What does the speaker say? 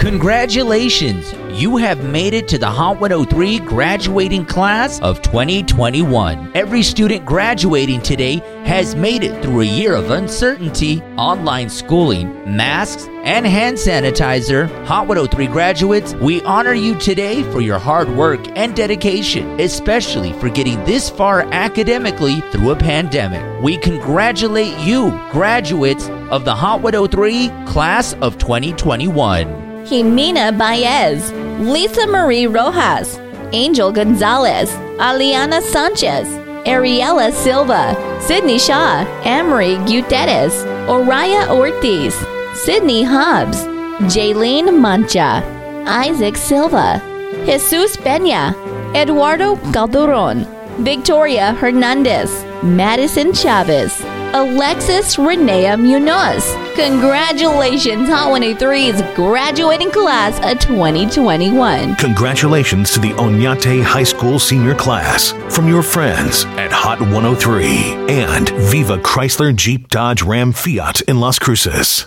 Congratulations! You have made it to the Hot 103 graduating class of 2021. Every student graduating today has made it through a year of uncertainty, online schooling, masks, and hand sanitizer. Hot 103 graduates, we honor you today for your hard work and dedication, especially for getting this far academically through a pandemic. We congratulate you, graduates of the Hot 103 class of 2021. Jimena Baez, Lisa Marie Rojas, Angel Gonzalez, Aliana Sanchez, Ariela Silva, Sydney Shaw, Amory Gutierrez, Oriah Ortiz, Sydney Hobbs, Jaylene Mancha, Isaac Silva, Jesus Peña, Eduardo Calderon, Victoria Hernandez, Madison Chavez, Alexis Renea Munoz. Congratulations, Hot 103's graduating class of 2021. Congratulations to the Oñate High School senior class from your friends at Hot 103 and Viva Chrysler Jeep Dodge Ram Fiat in Las Cruces.